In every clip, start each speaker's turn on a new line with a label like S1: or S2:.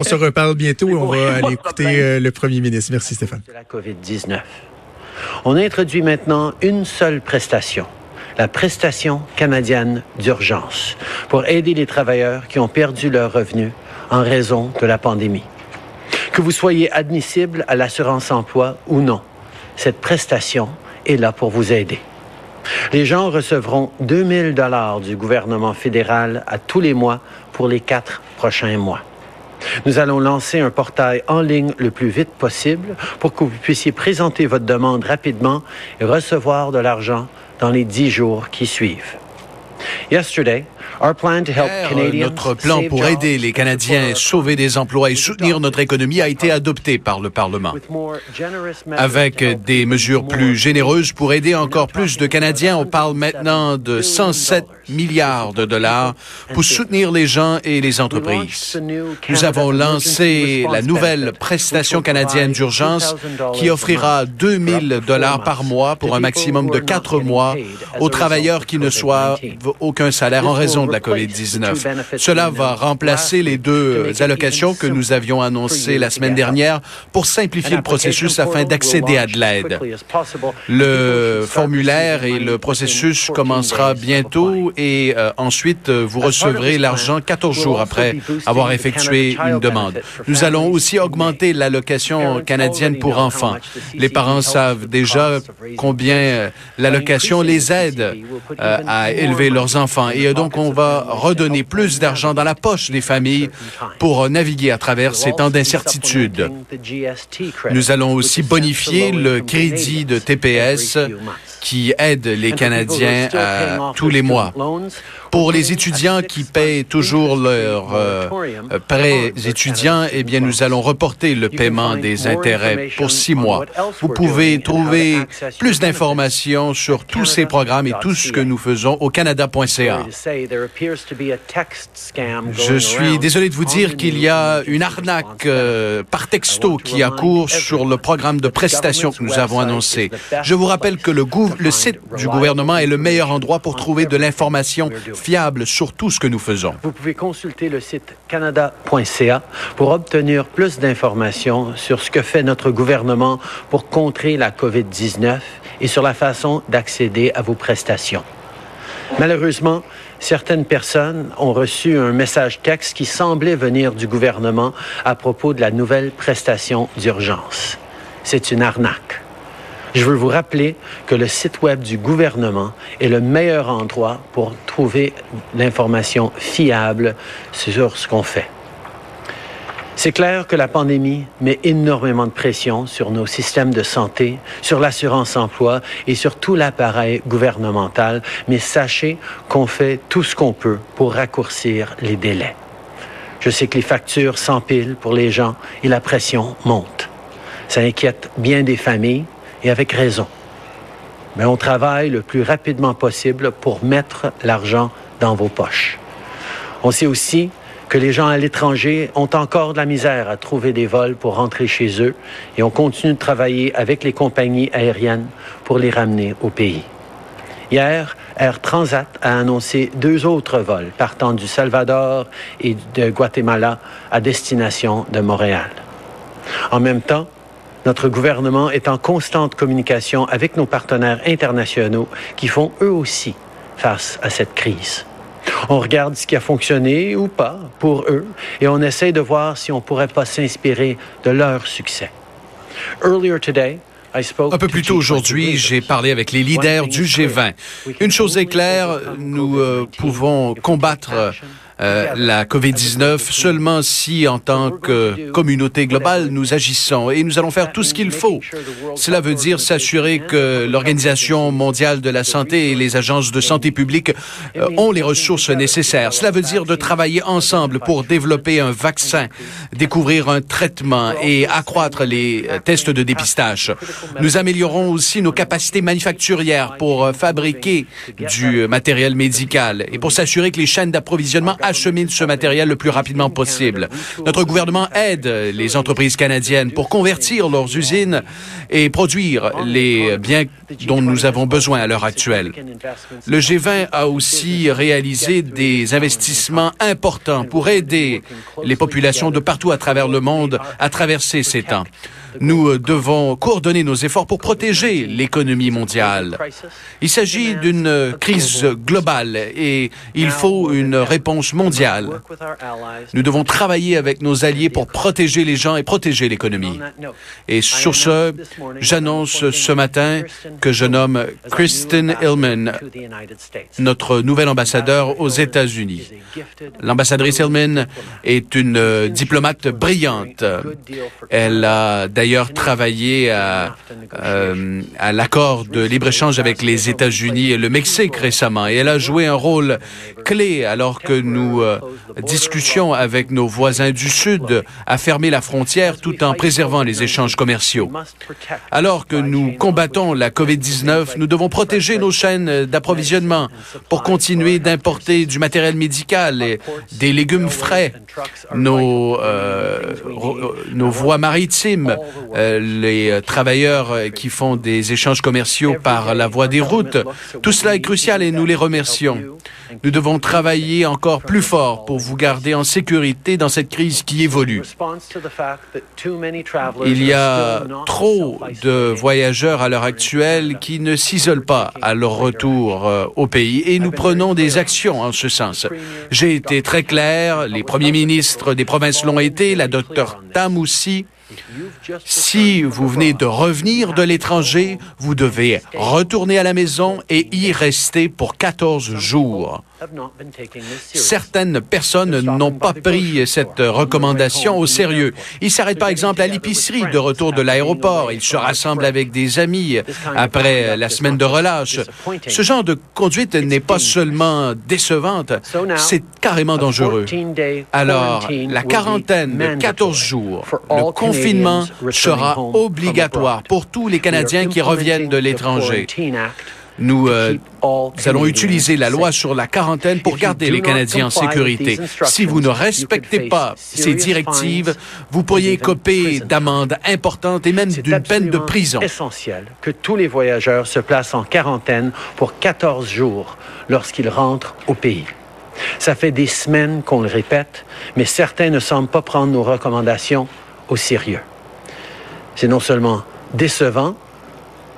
S1: On se reparle bientôt et on va aller écouter euh, le premier ministre. Merci Stéphane.
S2: la COVID-19. On introduit maintenant une seule prestation, la prestation canadienne d'urgence, pour aider les travailleurs qui ont perdu leurs revenus en raison de la pandémie. Que vous soyez admissible à l'assurance emploi ou non, cette prestation est là pour vous aider. Les gens recevront 2000 dollars du gouvernement fédéral à tous les mois pour les quatre prochains mois. Nous allons lancer un portail en ligne le plus vite possible pour que vous puissiez présenter votre demande rapidement et recevoir de l'argent dans les dix jours qui suivent.
S3: Notre plan pour aider les Canadiens, sauver des emplois et soutenir notre économie a été adopté par le Parlement.
S2: with more generous measures
S3: Avec des mesures
S2: more
S3: plus généreuses pour aider encore plus de Canadiens, on parle maintenant de 107 milliards de dollars pour soutenir les gens et les entreprises. Nous avons lancé la nouvelle prestation canadienne d'urgence qui offrira 2000 dollars par mois pour un maximum de quatre mois aux travailleurs qui ne soient aucun salaire en raison de la COVID-19. Cela va remplacer les deux allocations que nous avions annoncées la semaine dernière pour simplifier le processus afin d'accéder à de l'aide. Le formulaire et le processus commencera bientôt et euh, ensuite euh, vous recevrez l'argent 14 jours après avoir effectué une demande. Nous allons aussi augmenter l'allocation canadienne pour enfants. Les parents savent déjà combien euh, l'allocation les aide euh, à élever leurs enfants et euh, donc on va redonner plus d'argent dans la poche des familles pour euh, naviguer à travers ces temps d'incertitude. Nous allons aussi bonifier le crédit de TPS qui aide les Canadiens à tous les mois. Pour les étudiants qui payent toujours leurs euh, prêts étudiants, eh bien, nous allons reporter le paiement des intérêts pour six mois. Vous pouvez trouver plus d'informations sur tous ces programmes et tout ce que nous faisons au canada.ca. Je suis désolé de vous dire qu'il y a une arnaque euh, par texto qui a cours sur le programme de prestations que nous avons annoncé. Je vous rappelle que le, gouv- le site du gouvernement est le meilleur endroit pour trouver de l'information fiable sur tout ce que nous faisons.
S2: Vous pouvez consulter le site canada.ca pour obtenir plus d'informations sur ce que fait notre gouvernement pour contrer la COVID-19 et sur la façon d'accéder à vos prestations. Malheureusement, certaines personnes ont reçu un message texte qui semblait venir du gouvernement à propos de la nouvelle prestation d'urgence. C'est une arnaque. Je veux vous rappeler que le site web du gouvernement est le meilleur endroit pour trouver l'information fiable sur ce qu'on fait. C'est clair que la pandémie met énormément de pression sur nos systèmes de santé, sur l'assurance emploi et sur tout l'appareil gouvernemental, mais sachez qu'on fait tout ce qu'on peut pour raccourcir les délais. Je sais que les factures s'empilent pour les gens et la pression monte. Ça inquiète bien des familles et avec raison. Mais on travaille le plus rapidement possible pour mettre l'argent dans vos poches. On sait aussi que les gens à l'étranger ont encore de la misère à trouver des vols pour rentrer chez eux et on continue de travailler avec les compagnies aériennes pour les ramener au pays. Hier, Air Transat a annoncé deux autres vols partant du Salvador et de Guatemala à destination de Montréal. En même temps, notre gouvernement est en constante communication avec nos partenaires internationaux qui font eux aussi face à cette crise. On regarde ce qui a fonctionné ou pas pour eux et on essaie de voir si on pourrait pas s'inspirer de leur succès. Earlier today,
S3: Un peu plus tôt
S2: G20
S3: aujourd'hui, j'ai parlé avec les leaders du G20. Une chose est claire, nous euh, pouvons combattre euh, la COVID-19 seulement si, en tant que communauté globale, nous agissons et nous allons faire tout ce qu'il faut. Cela veut dire s'assurer que l'Organisation mondiale de la santé et les agences de santé publique euh, ont les ressources nécessaires. Cela veut dire de travailler ensemble pour développer un vaccin, découvrir un traitement et accroître les euh, tests de dépistage. Nous améliorons aussi nos capacités manufacturières pour fabriquer du matériel médical et pour s'assurer que les chaînes d'approvisionnement achemine ce matériel le plus rapidement possible. Notre gouvernement aide les entreprises canadiennes pour convertir leurs usines et produire les biens dont nous avons besoin à l'heure actuelle. Le G20 a aussi réalisé des investissements importants pour aider les populations de partout à travers le monde à traverser ces temps. Nous euh, devons coordonner nos efforts pour protéger l'économie mondiale. Il s'agit d'une crise globale et il faut une réponse mondiale. Nous devons travailler avec nos alliés pour protéger les gens et protéger l'économie. Et sur ce, j'annonce ce matin que je nomme Kristen Hillman notre nouvel ambassadeur aux États-Unis. L'ambassadrice Hillman est une euh, diplomate brillante. Elle a d'ailleurs travaillé à, euh, à l'accord de libre-échange avec les États-Unis et le Mexique récemment. Et elle a joué un rôle clé alors que nous euh, discutions avec nos voisins du Sud à fermer la frontière tout en préservant les échanges commerciaux. Alors que nous combattons la COVID-19, nous devons protéger nos chaînes d'approvisionnement pour continuer d'importer du matériel médical et des légumes frais, nos, euh, voies maritimes, les travailleurs qui font des échanges commerciaux par la voie des routes. Tout cela est crucial et nous les remercions. Nous devons travailler encore plus fort pour vous garder en sécurité dans cette crise qui évolue. Il y a trop de voyageurs à l'heure actuelle qui ne s'isolent pas à leur retour euh, au pays et nous prenons des actions en ce sens. J'ai été très clair, les premiers ministres des provinces l'ont été, la docteur Tam aussi. Si vous venez de revenir de l'étranger, vous devez retourner à la maison et y rester pour 14 jours. Certaines personnes n'ont pas pris cette recommandation au sérieux. Ils s'arrêtent par exemple à l'épicerie de retour de l'aéroport. Ils se rassemblent avec des amis après la semaine de relâche. Ce genre de conduite n'est pas seulement décevante, c'est carrément dangereux. Alors, la quarantaine de 14 jours, le confinement sera obligatoire pour tous les Canadiens qui reviennent de l'étranger. Nous, euh, allons utiliser la loi sur la quarantaine pour garder les Canadiens en sécurité. Si vous ne respectez pas ces directives, vous pourriez coper d'amendes importantes et même d'une peine de prison.
S2: essentiel que tous les voyageurs se placent en quarantaine pour 14 jours lorsqu'ils rentrent au pays. Ça fait des semaines qu'on le répète, mais certains ne semblent pas prendre nos recommandations au sérieux. C'est non seulement décevant,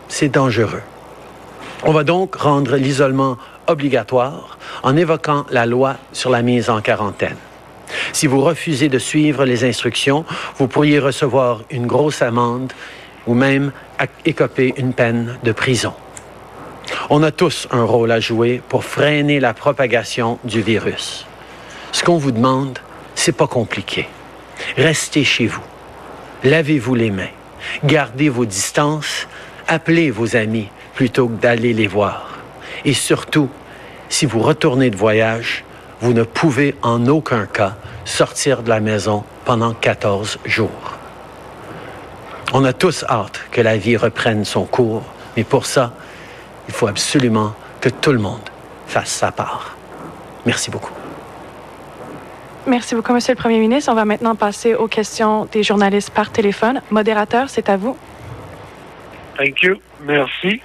S2: c'est dangereux. On va donc rendre l'isolement obligatoire en évoquant la loi sur la mise en quarantaine. Si vous refusez de suivre les instructions, vous pourriez recevoir une grosse amende ou même écoper une peine de prison. On a tous un rôle à jouer pour freiner la propagation du virus. Ce qu'on vous demande, c'est pas compliqué. Restez chez vous. Lavez-vous les mains. Gardez vos distances. Appelez vos amis plutôt que d'aller les voir. Et surtout, si vous retournez de voyage, vous ne pouvez en aucun cas sortir de la maison pendant 14 jours. On a tous hâte que la vie reprenne son cours, mais pour ça, il faut absolument que tout le monde fasse sa part. Merci beaucoup.
S4: Merci beaucoup, Monsieur le Premier ministre. On va maintenant passer aux questions des journalistes par téléphone. Modérateur, c'est à vous.
S5: Thank you. Merci.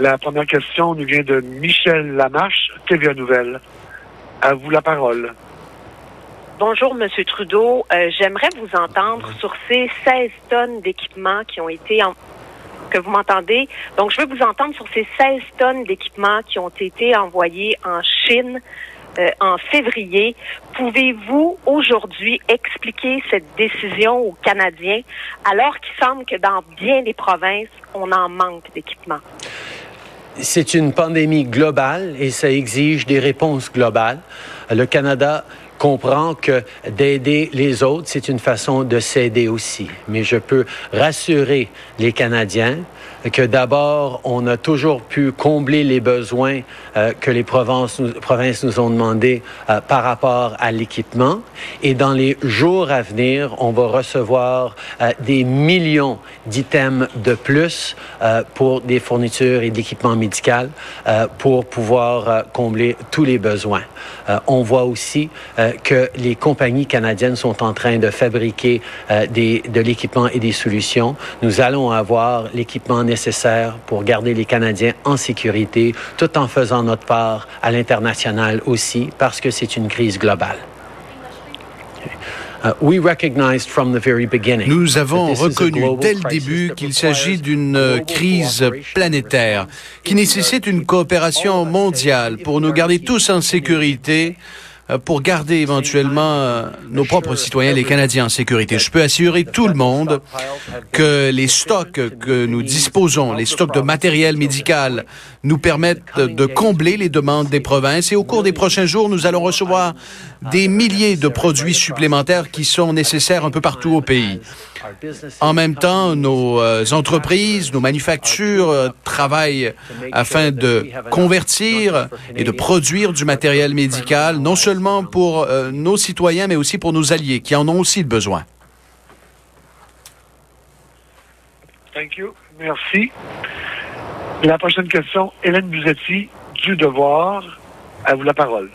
S5: La première question nous vient de Michel Lamarche, TVA Nouvelle. À vous la parole.
S6: Bonjour, Monsieur Trudeau. Euh, J'aimerais vous entendre sur ces 16 tonnes d'équipements qui ont été en... que vous m'entendez. Donc, je veux vous entendre sur ces 16 tonnes d'équipements qui ont été envoyés en Chine euh, en février. Pouvez-vous aujourd'hui expliquer cette décision aux Canadiens alors qu'il semble que dans bien des provinces, on en manque d'équipements?
S2: C'est une pandémie globale et ça exige des réponses globales. Le Canada comprends que d'aider les autres, c'est une façon de s'aider aussi. Mais je peux rassurer les Canadiens que d'abord, on a toujours pu combler les besoins euh, que les provinces provinces nous ont demandé euh, par rapport à l'équipement. Et dans les jours à venir, on va recevoir euh, des millions d'items de plus pour des fournitures et d'équipements médical pour pouvoir combler tous les besoins. on voit aussi que les compagnies canadiennes sont en train de fabriquer des, de l'équipement et des solutions. Nous allons avoir l'équipement nécessaire nécessaire pour garder les Canadiens en sécurité, tout en faisant notre part à l'international aussi, parce que c'est une crise globale.
S3: Uh, Nous avons reconnu dès le début qu'il s'agit d'une euh, crise planétaire qui nécessite une coopération mondiale pour nous garder tous en sécurité euh, pour garder éventuellement euh, nos propres citoyens, les Canadiens, en sécurité. Je peux assurer tout le monde que les stocks que nous disposons, les stocks de matériel médical, nous permettent de combler les demandes des provinces. Et au cours des prochains jours, nous allons recevoir des milliers de produits supplémentaires qui sont nécessaires un peu partout au pays. En même temps, nos euh, entreprises, nos manufactures euh, travaillent afin de convertir et de produire du matériel médical, non seulement pour euh, nos citoyens, mais aussi pour nos alliés, qui en ont aussi besoin.
S5: Thank you. Merci. La prochaine question, Hélène Buzetti, du Devoir. À vous la parole.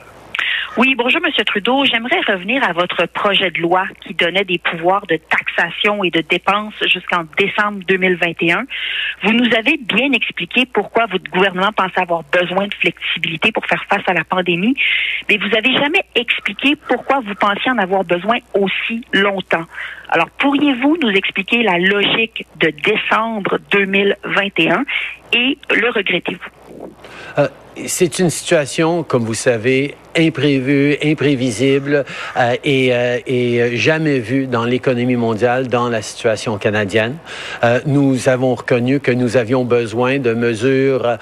S7: Oui, bonjour, Monsieur Trudeau. J'aimerais revenir à votre projet de loi qui donnait des pouvoirs de taxation et de dépenses jusqu'en décembre 2021. Vous nous avez bien expliqué pourquoi votre gouvernement pensait avoir besoin de flexibilité pour faire face à la pandémie, mais vous avez jamais expliqué pourquoi vous pensiez en avoir besoin aussi longtemps. Alors, pourriez-vous nous expliquer la logique de décembre 2021 et le regrettez-vous?
S2: Euh, c'est une situation, comme vous savez, imprévue, imprévisible euh, et, euh, jamais vue dans l'économie mondiale, dans la situation canadienne. Nous avons reconnu que nous avions besoin de mesures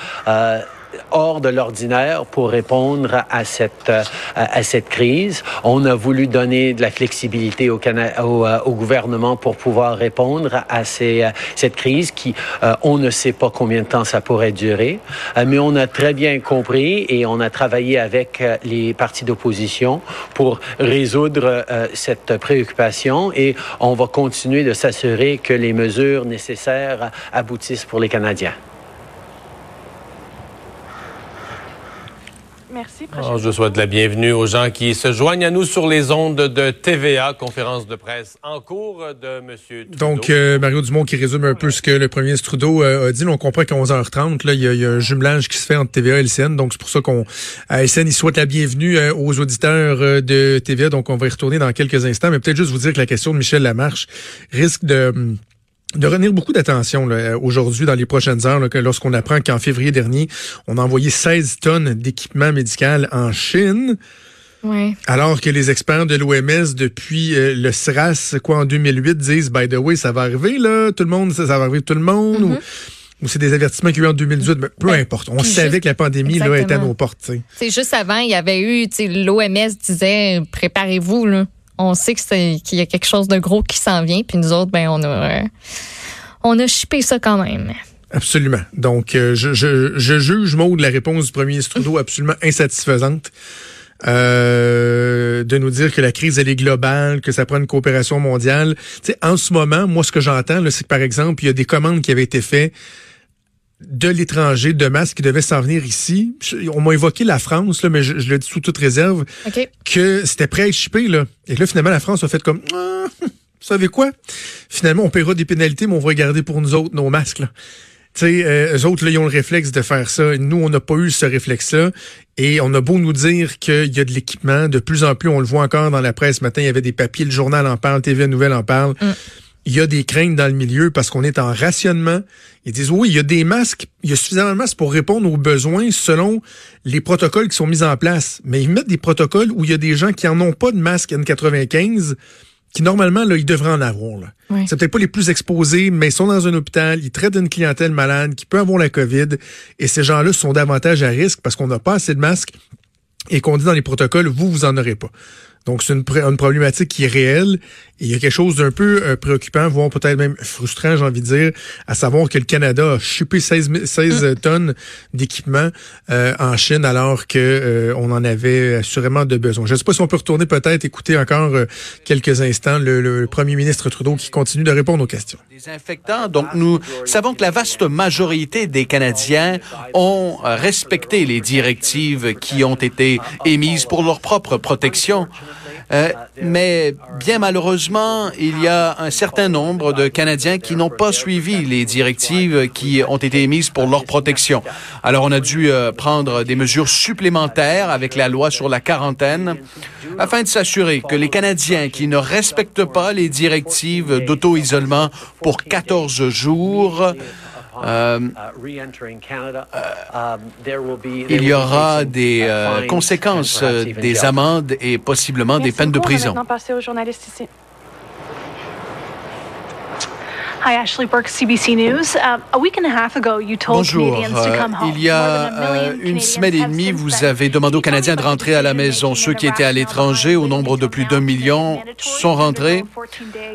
S2: hors de l'ordinaire pour répondre à cette, euh, à cette crise. On a voulu donner de la flexibilité au, euh, gouvernement pour pouvoir répondre à euh, cette crise qui, on ne sait pas combien de temps ça pourrait durer, mais on a très bien compris et on a travaillé avec les partis d'opposition pour résoudre cette préoccupation et on va continuer de s'assurer que les mesures nécessaires aboutissent pour les Canadiens.
S4: Merci.
S8: Oh, je souhaite la bienvenue aux gens qui se joignent à nous sur les ondes de TVA, conférence de presse en cours de M. Trudeau.
S1: Donc, euh, Mario Dumont qui résume un peu ce que le premier ministre Trudeau euh, a dit. on comprend qu'à 11h30, là, il y, a, un jumelage qui se fait entre TVA et LCN. Donc, c'est pour ça qu'on, à LCN, il souhaite la bienvenue euh, aux auditeurs de TVA. Donc, on va y retourner dans quelques instants. Mais peut-être juste vous dire que la question de Michel Lamarche risque de hum, de retenir beaucoup d'attention aujourd'hui dans les prochaines heures lorsqu'on apprend qu'en février dernier, on a envoyé 16 tonnes d'équipement médical en Chine. Alors que les experts de l'OMS depuis euh, le SRAS, quoi, en 2008, disent, by the way, ça va arriver, là, tout le monde, ça, va arriver tout le monde, ou, mm-hmm. c'est des avertissements qu'il y a eu en 2018, mais peu ben, importe. On savait que la pandémie, là, était à nos portes,
S9: C'est juste avant, il y avait eu, l'OMS disait, préparez-vous, là on sait qu'il y a quelque chose de gros qui s'en vient, puis nous autres, ben on a, on a chippé ça quand même.
S1: Absolument. Donc, euh, je, je, je, juge, Maud, la réponse du premier ministre Trudeau absolument insatisfaisante. Euh, de nous dire que la crise elle est globale, que ça prend une coopération mondiale. sais, en ce moment, moi ce que j'entends, c'est que par exemple, il y a des commandes qui avaient été faites de l'étranger, de masques qui devaient s'en venir ici. On m'a évoqué la France, là, mais je, le dis sous toute réserve, que c'était prêt à être Là. Et là, finalement, la France a fait comme... Ah, vous savez quoi? Finalement, on paiera des pénalités, mais on va garder pour nous autres nos masques. Là. sais, euh, eux autres, là, ils ont le réflexe de faire ça. Nous, on n'a pas eu ce réflexe-là. Et on a beau nous dire qu'il y a de l'équipement, de plus en plus, on le voit encore dans la presse. Ce matin, il y avait des papiers, le journal en parle, TV Nouvelle en parle. Mm il y a des craintes dans le milieu parce qu'on est en rationnement. Ils disent oui, il y a des masques, il y a suffisamment de masques pour répondre aux besoins selon les protocoles qui sont mis en place. Mais ils mettent des protocoles où il y a des gens qui en ont pas de masque N95 qui normalement là ils devraient en avoir. Là. C'est peut-être pas les plus exposés, mais ils sont dans un hôpital, ils traitent une clientèle malade qui peut avoir la COVID et ces gens-là sont davantage à risque parce qu'on n'a pas assez de masques et qu'on dit dans les protocoles vous vous en aurez pas. Donc, c'est une, une, problématique qui est réelle. Et il y a quelque chose d'un peu euh, préoccupant, voire peut-être même frustrant, j'ai envie de dire, à savoir que le Canada a chupé 16, 16 mm. tonnes d'équipements euh, en Chine alors que euh, on en avait assurément de besoin. Je ne sais pas si on peut retourner peut-être écouter encore quelques instants le, le, premier ministre Trudeau qui continue de répondre aux questions.
S3: Infectants, donc nous savons que la vaste majorité des Canadiens ont respecté les directives qui ont été émises pour leur propre protection. Euh, mais bien malheureusement, il y a un certain nombre de Canadiens qui n'ont pas suivi les directives qui ont été émises pour leur protection. Alors on a dû euh, prendre des mesures supplémentaires avec la loi sur la quarantaine afin de s'assurer que les Canadiens qui ne respectent pas les directives d'auto-isolement pour 14 jours euh, il y aura des euh, conséquences, euh, des amendes et possiblement des peines de prison.
S10: Hi, Ashley Burke, CBC News. Uh, a week and a half ago, you told
S3: Bonjour.
S10: Canadians to come home.
S3: Il y a euh, une semaine et demie, vous avez demandé aux Canadiens de rentrer à la maison. Ceux qui étaient à l'étranger, au nombre de plus d'un million, sont rentrés.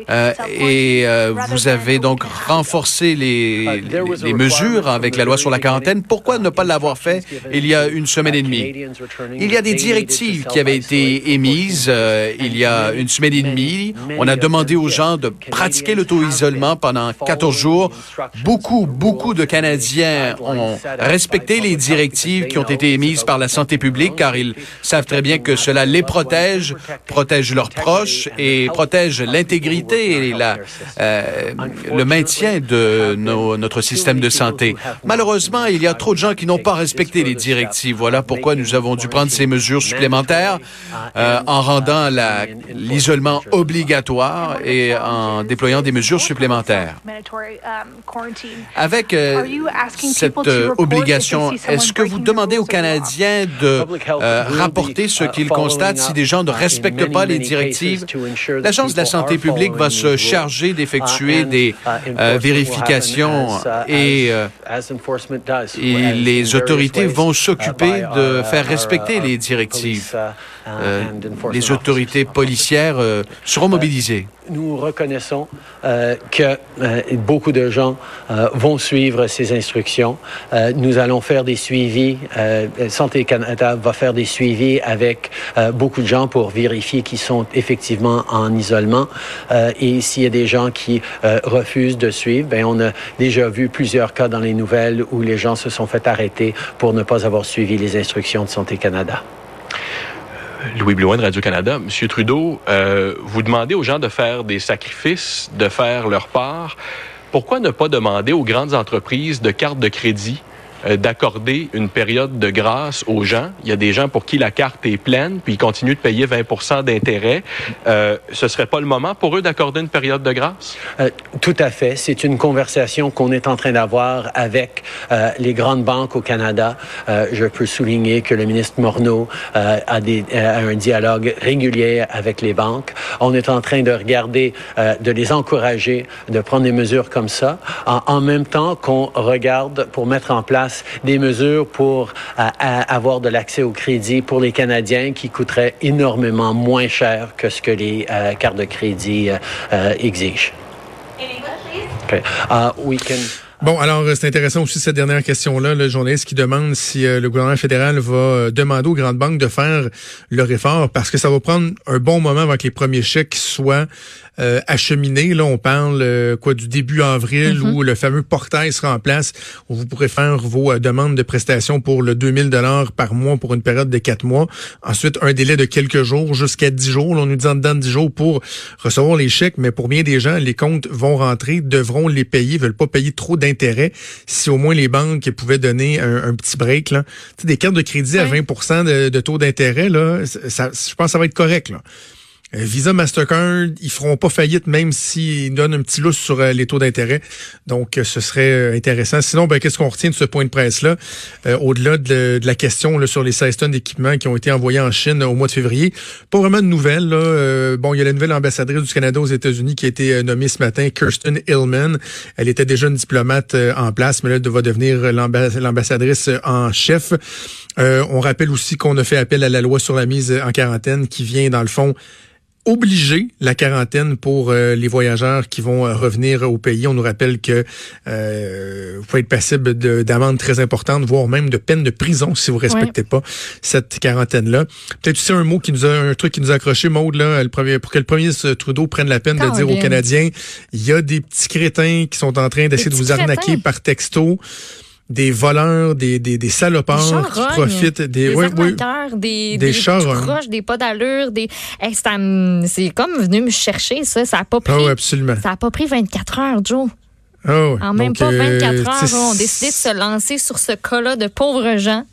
S3: Euh, et euh, vous avez donc renforcé les, les, mesures avec la loi sur la quarantaine. Pourquoi ne pas l'avoir fait il y a une semaine et demie? Il y a des directives qui avaient été émises il y a une semaine et demie. On a demandé aux gens de pratiquer l'auto-isolement pendant 14 jours. Beaucoup, beaucoup de Canadiens ont respecté les directives qui ont été émises par la santé publique car ils savent très bien que cela les protège, protège leurs proches et protège l'intégrité et euh, le maintien de notre système de santé. Malheureusement, il y a trop de gens qui n'ont pas respecté les directives. Voilà pourquoi nous avons dû prendre ces mesures supplémentaires euh, en rendant l'isolement obligatoire et en déployant des mesures supplémentaires. Um, Avec euh, cette euh, obligation, est-ce que vous demandez aux Canadiens de euh, rapporter ce qu'ils constatent si des gens ne respectent pas les directives? L'Agence de la santé publique va se charger d'effectuer uh, des uh, vérifications et, et les autorités vont uh, s'occuper de faire respecter les directives. les autorités policières seront mobilisées.
S2: Nous reconnaissons que euh, beaucoup de gens euh, vont suivre ces instructions. Euh, nous allons faire des suivis. Santé Canada va faire des suivis avec beaucoup de gens pour vérifier qu'ils sont effectivement en isolement. et s'il y a des gens qui refusent de suivre, ben on a déjà vu plusieurs cas dans les nouvelles où les gens se sont fait arrêter pour ne pas avoir suivi les instructions de Santé Canada.
S11: Louis Blouin Radio-Canada. Monsieur Trudeau, euh, vous demandez aux gens de faire des sacrifices, de faire leur part. Pourquoi ne pas demander aux grandes entreprises de cartes de crédit d'accorder une période de grâce aux gens. Il y a des gens pour qui la carte est pleine, puis ils continuent de payer 20 d'intérêt. Euh, ce serait pas le moment pour eux d'accorder une période de grâce?
S2: Euh, tout à fait. C'est une conversation qu'on est en train d'avoir avec euh, les grandes banques au Canada. je peux souligner que le ministre Morneau a un dialogue régulier avec les banques. On est en train de regarder, de les encourager de prendre des mesures comme ça, en, en même temps qu'on regarde pour mettre en place des mesures pour euh, avoir de l'accès au crédit pour les Canadiens qui coûteraient énormément moins cher que ce que les euh, cartes de crédit euh, exigent.
S1: Okay. Uh, we can... Bon, alors c'est intéressant aussi cette dernière question-là, le journaliste qui demande si le gouvernement fédéral va demander aux grandes banques de faire leur effort parce que ça va prendre un bon moment avant que les premiers chèques soient euh, acheminer. Là, on parle euh, quoi du début avril mhm. où le fameux portail sera en place, où vous pourrez faire vos euh, demandes de prestations pour le 2000 dollars par mois pour une période de quatre mois. Ensuite, un délai de quelques jours jusqu'à 10 jours. Là, on nous dit en dedans de 10 jours pour recevoir les chèques, mais pour bien des gens, les comptes vont rentrer, devront les payer, veulent pas payer trop d'intérêts. Si au moins les banques pouvaient donner un, petit break, là, des cartes de crédit à 20 de, de taux d'intérêt, là, ça, je pense que ça va être correct. Là. Visa, Mastercard, ils feront pas faillite même s'ils donnent un petit lousse sur les taux d'intérêt. Donc, ce serait intéressant. Sinon, ben, qu'est-ce qu'on retient de ce point de presse-là? Au-delà de, la question là, sur les 16 tonnes d'équipements qui ont été envoyés en Chine au mois de février, pas vraiment de nouvelles. Là. bon, il y a la nouvelle ambassadrice du Canada aux États-Unis qui a été nommée ce matin, Kirsten Hillman. Elle était déjà une diplomate en place, mais là, elle va devenir l'ambassadrice en chef. Euh, on rappelle aussi qu'on a fait appel à la loi sur la mise en quarantaine qui vient, dans le fond, obliger la quarantaine pour euh, les voyageurs qui vont euh, revenir au pays. On nous rappelle que euh, vous pouvez être passible d'amende très importante, voire même de peine de prison si vous respectez pas cette quarantaine-là. Peut-être aussi un mot qui nous a un truc qui nous a accroché, Maude, là, le premier, pour que le premier Trudeau prenne la peine de dire aux Canadiens, il y a des petits crétins qui sont en train d'essayer de vous arnaquer par texto des voleurs, des, des, des salopards qui profitent
S9: des, des, oui, oui, des, des, des proches, des pas d'allure, des c'est comme venu me chercher ça, ça a pas pris
S1: oh, absolument.
S9: ça a pas pris 24 heures, Joe.
S1: Oh,
S9: en même pas 24 euh, heures, on a décidé de se lancer sur ce cas-là de pauvres gens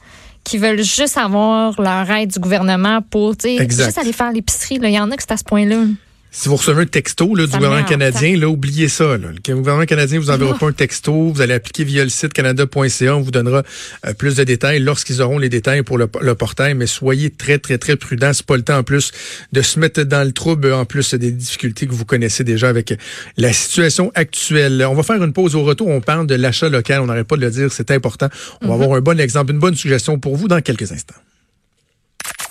S9: qui veulent juste avoir leur aide du gouvernement pour, tu sais, juste aller faire l'épicerie. Il y en a que c'est à ce point-là.
S1: Si vous recevez un texto là, du gouvernement canadien, là, oubliez ça. Là. Le gouvernement canadien vous enverra pas un texto. Vous allez appliquer via le site canada.ca. On vous donnera euh, plus de détails lorsqu'ils auront les détails pour le, portail. Mais soyez très, très, très prudents. C'est pas le temps en plus de se mettre dans le trouble, en plus des difficultés que vous connaissez déjà avec la situation actuelle. On va faire une pause au retour. On parle de l'achat local. On n'arrête pas de le dire. C'est important. On va mhm. avoir un bon exemple, une bonne suggestion pour vous dans quelques instants.